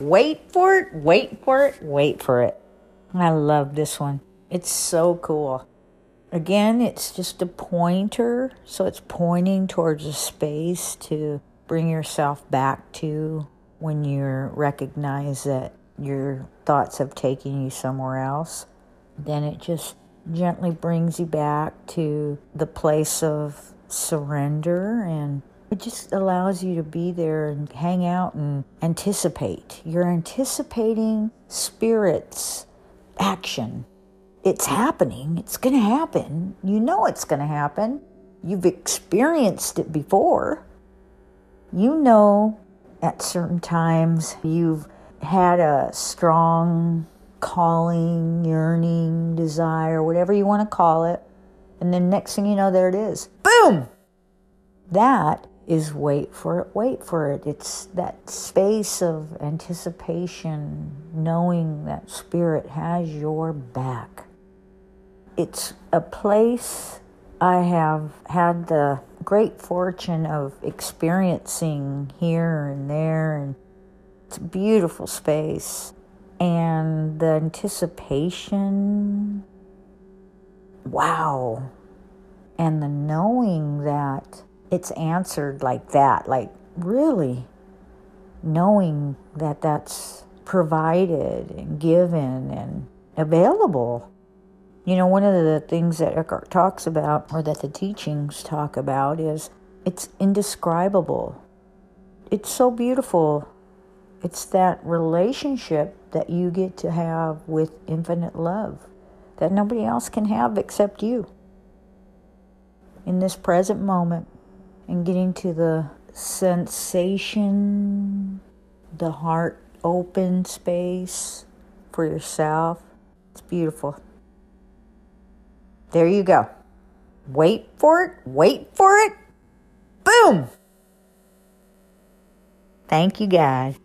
Wait for it, wait for it, wait for it. I love this one. It's so cool. Again, it's just a pointer, so it's pointing towards a space to bring yourself back to when you recognize that your thoughts have taken you somewhere else. Then it just gently brings you back to the place of surrender and it just allows you to be there and hang out and anticipate. You're anticipating spirit's action. It's happening. It's going to happen. You know it's going to happen. You've experienced it before. You know at certain times you've had a strong calling, yearning, desire, whatever you want to call it. And then next thing you know, there it is. Boom! That is wait for it, wait for it. It's that space of anticipation, knowing that Spirit has your back. It's a place I have had the great fortune of experiencing here and there, and it's a beautiful space. And the anticipation, wow. And the knowing that it's answered like that, like really knowing that that's provided and given and available. You know, one of the things that Eckhart talks about, or that the teachings talk about, is it's indescribable. It's so beautiful. It's that relationship that you get to have with infinite love that nobody else can have except you. In this present moment, and getting to the sensation, the heart open space for yourself. It's beautiful. There you go. Wait for it, wait for it. Boom! Thank you, guys.